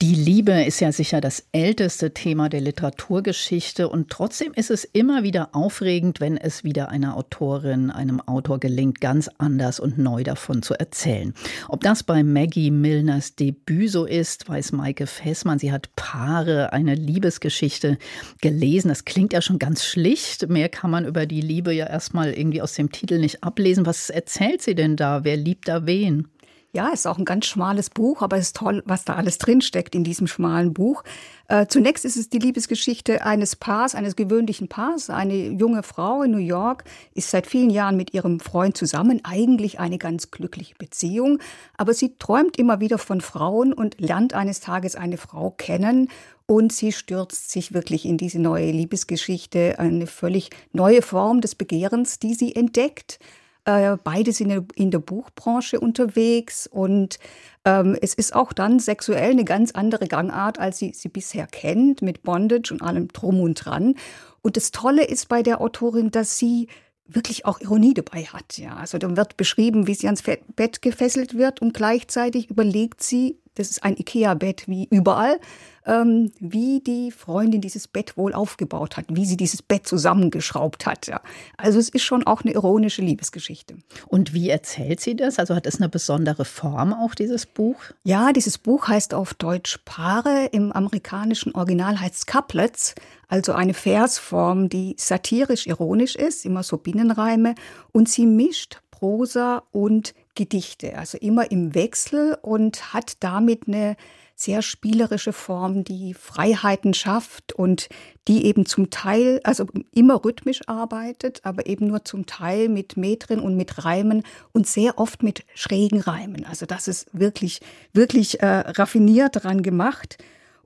die Liebe ist ja sicher das älteste Thema der Literaturgeschichte und trotzdem ist es immer wieder aufregend, wenn es wieder einer Autorin, einem Autor gelingt, ganz anders und neu davon zu erzählen. Ob das bei Maggie Milners Debüt so ist, weiß Maike Fessmann. Sie hat Paare, eine Liebesgeschichte gelesen. Das klingt ja schon ganz schlicht. Mehr kann man über die Liebe ja erstmal irgendwie aus dem Titel nicht ablesen. Was erzählt sie denn da? Wer liebt da wen? Ja, ist auch ein ganz schmales Buch, aber es ist toll, was da alles drinsteckt in diesem schmalen Buch. Äh, zunächst ist es die Liebesgeschichte eines Paars, eines gewöhnlichen Paars. Eine junge Frau in New York ist seit vielen Jahren mit ihrem Freund zusammen, eigentlich eine ganz glückliche Beziehung, aber sie träumt immer wieder von Frauen und lernt eines Tages eine Frau kennen und sie stürzt sich wirklich in diese neue Liebesgeschichte, eine völlig neue Form des Begehrens, die sie entdeckt. Äh, beide sind in der Buchbranche unterwegs und ähm, es ist auch dann sexuell eine ganz andere Gangart, als sie sie bisher kennt, mit Bondage und allem drum und dran. Und das Tolle ist bei der Autorin, dass sie wirklich auch Ironie dabei hat. Ja, also dann wird beschrieben, wie sie ans Bett gefesselt wird und gleichzeitig überlegt sie, das ist ein Ikea-Bett wie überall, ähm, wie die Freundin dieses Bett wohl aufgebaut hat, wie sie dieses Bett zusammengeschraubt hat. Ja. Also es ist schon auch eine ironische Liebesgeschichte. Und wie erzählt sie das? Also hat es eine besondere Form auch, dieses Buch? Ja, dieses Buch heißt auf Deutsch Paare. Im amerikanischen Original heißt es Couplets, also eine Versform, die satirisch-ironisch ist, immer so Binnenreime. Und sie mischt Prosa und Gedichte, also immer im Wechsel und hat damit eine sehr spielerische Form, die Freiheiten schafft und die eben zum Teil, also immer rhythmisch arbeitet, aber eben nur zum Teil mit Metren und mit Reimen und sehr oft mit schrägen Reimen. Also das ist wirklich, wirklich äh, raffiniert daran gemacht.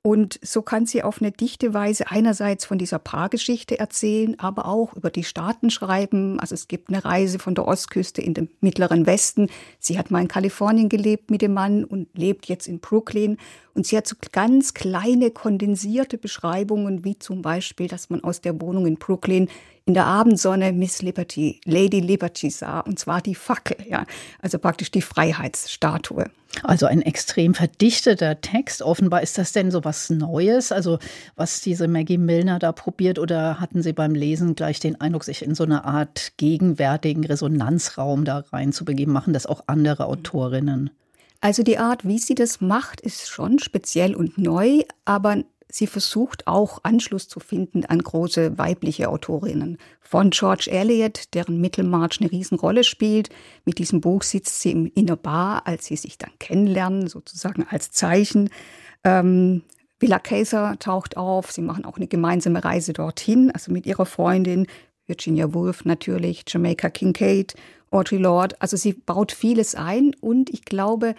Und so kann sie auf eine dichte Weise einerseits von dieser Paargeschichte erzählen, aber auch über die Staaten schreiben. Also es gibt eine Reise von der Ostküste in den mittleren Westen. Sie hat mal in Kalifornien gelebt mit dem Mann und lebt jetzt in Brooklyn. Und sie hat so ganz kleine, kondensierte Beschreibungen, wie zum Beispiel, dass man aus der Wohnung in Brooklyn in der Abendsonne Miss Liberty, Lady Liberty sah, und zwar die Fackel, ja, also praktisch die Freiheitsstatue. Also ein extrem verdichteter Text. Offenbar ist das denn so was Neues, also was diese Maggie Milner da probiert, oder hatten Sie beim Lesen gleich den Eindruck, sich in so eine Art gegenwärtigen Resonanzraum da reinzubegeben? Machen das auch andere Autorinnen? Also die Art, wie sie das macht, ist schon speziell und neu, aber sie versucht auch Anschluss zu finden an große weibliche Autorinnen. Von George Eliot, deren Mittelmarch eine Riesenrolle spielt. Mit diesem Buch sitzt sie in der Bar, als sie sich dann kennenlernen, sozusagen als Zeichen. Ähm, Villa Kaiser taucht auf. Sie machen auch eine gemeinsame Reise dorthin, also mit ihrer Freundin Virginia Woolf natürlich, Jamaica Kincaid Audre Lorde. Also sie baut vieles ein und ich glaube,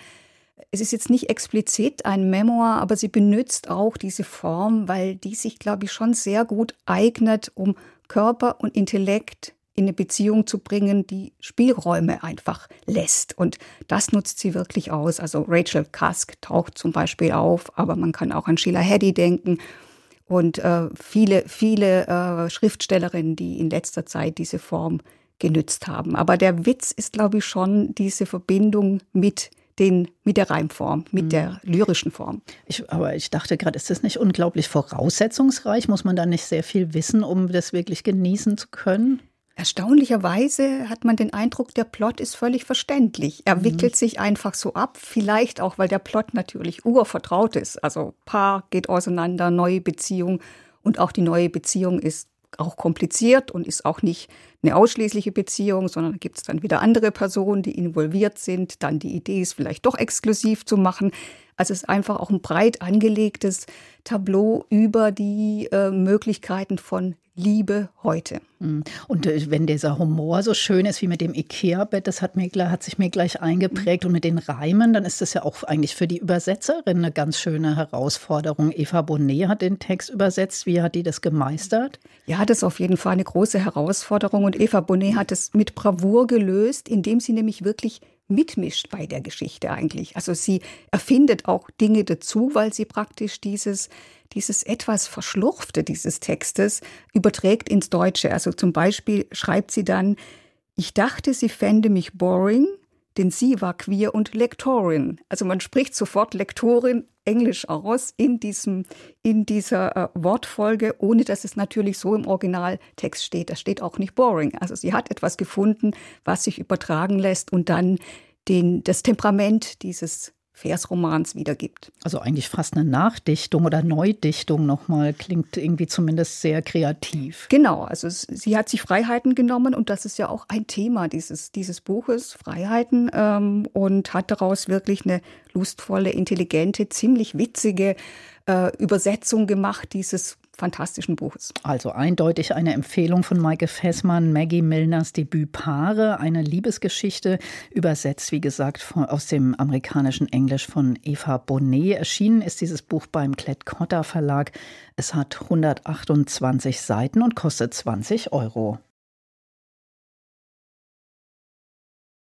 es ist jetzt nicht explizit ein Memoir, aber sie benutzt auch diese Form, weil die sich, glaube ich, schon sehr gut eignet, um Körper und Intellekt in eine Beziehung zu bringen, die Spielräume einfach lässt. Und das nutzt sie wirklich aus. Also Rachel Cusk taucht zum Beispiel auf, aber man kann auch an Sheila Hedy denken und äh, viele, viele äh, Schriftstellerinnen, die in letzter Zeit diese Form genützt haben. Aber der Witz ist, glaube ich, schon diese Verbindung mit den, mit der Reimform, mit mhm. der lyrischen Form. Ich, aber ich dachte gerade, ist das nicht unglaublich voraussetzungsreich? Muss man da nicht sehr viel wissen, um das wirklich genießen zu können? Erstaunlicherweise hat man den Eindruck, der Plot ist völlig verständlich. Er mhm. wickelt sich einfach so ab, vielleicht auch, weil der Plot natürlich urvertraut ist. Also Paar geht auseinander, neue Beziehung und auch die neue Beziehung ist auch kompliziert und ist auch nicht eine ausschließliche Beziehung, sondern gibt es dann wieder andere Personen, die involviert sind. Dann die Idee ist vielleicht doch exklusiv zu machen. Also es ist einfach auch ein breit angelegtes Tableau über die äh, Möglichkeiten von Liebe heute. Hm. Und äh, wenn dieser Humor so schön ist wie mit dem Ikea-Bett, das hat, mir, hat sich mir gleich eingeprägt. Und mit den Reimen, dann ist das ja auch eigentlich für die Übersetzerin eine ganz schöne Herausforderung. Eva Bonnet hat den Text übersetzt. Wie hat die das gemeistert? Ja, das ist auf jeden Fall eine große Herausforderung. Und Eva Bonnet hat es mit Bravour gelöst, indem sie nämlich wirklich mitmischt bei der Geschichte eigentlich. Also sie erfindet auch Dinge dazu, weil sie praktisch dieses, dieses etwas Verschlurfte dieses Textes überträgt ins Deutsche. Also zum Beispiel schreibt sie dann, Ich dachte, sie fände mich boring, denn sie war queer und Lektorin. Also man spricht sofort Lektorin Englisch aus in, diesem, in dieser äh, Wortfolge, ohne dass es natürlich so im Originaltext steht. Da steht auch nicht boring. Also sie hat etwas gefunden, was sich übertragen lässt und dann den, das Temperament dieses Versromans wiedergibt. Also eigentlich fast eine Nachdichtung oder Neudichtung nochmal, klingt irgendwie zumindest sehr kreativ. Genau, also sie hat sich Freiheiten genommen und das ist ja auch ein Thema dieses, dieses Buches, Freiheiten, ähm, und hat daraus wirklich eine lustvolle, intelligente, ziemlich witzige äh, Übersetzung gemacht dieses fantastischen Buches. Also eindeutig eine Empfehlung von Maike Fessmann, Maggie Milners Debüt Paare, eine Liebesgeschichte, übersetzt, wie gesagt, von, aus dem amerikanischen Englisch von Eva Bonnet. Erschienen ist dieses Buch beim Klett-Cotta Verlag. Es hat 128 Seiten und kostet 20 Euro.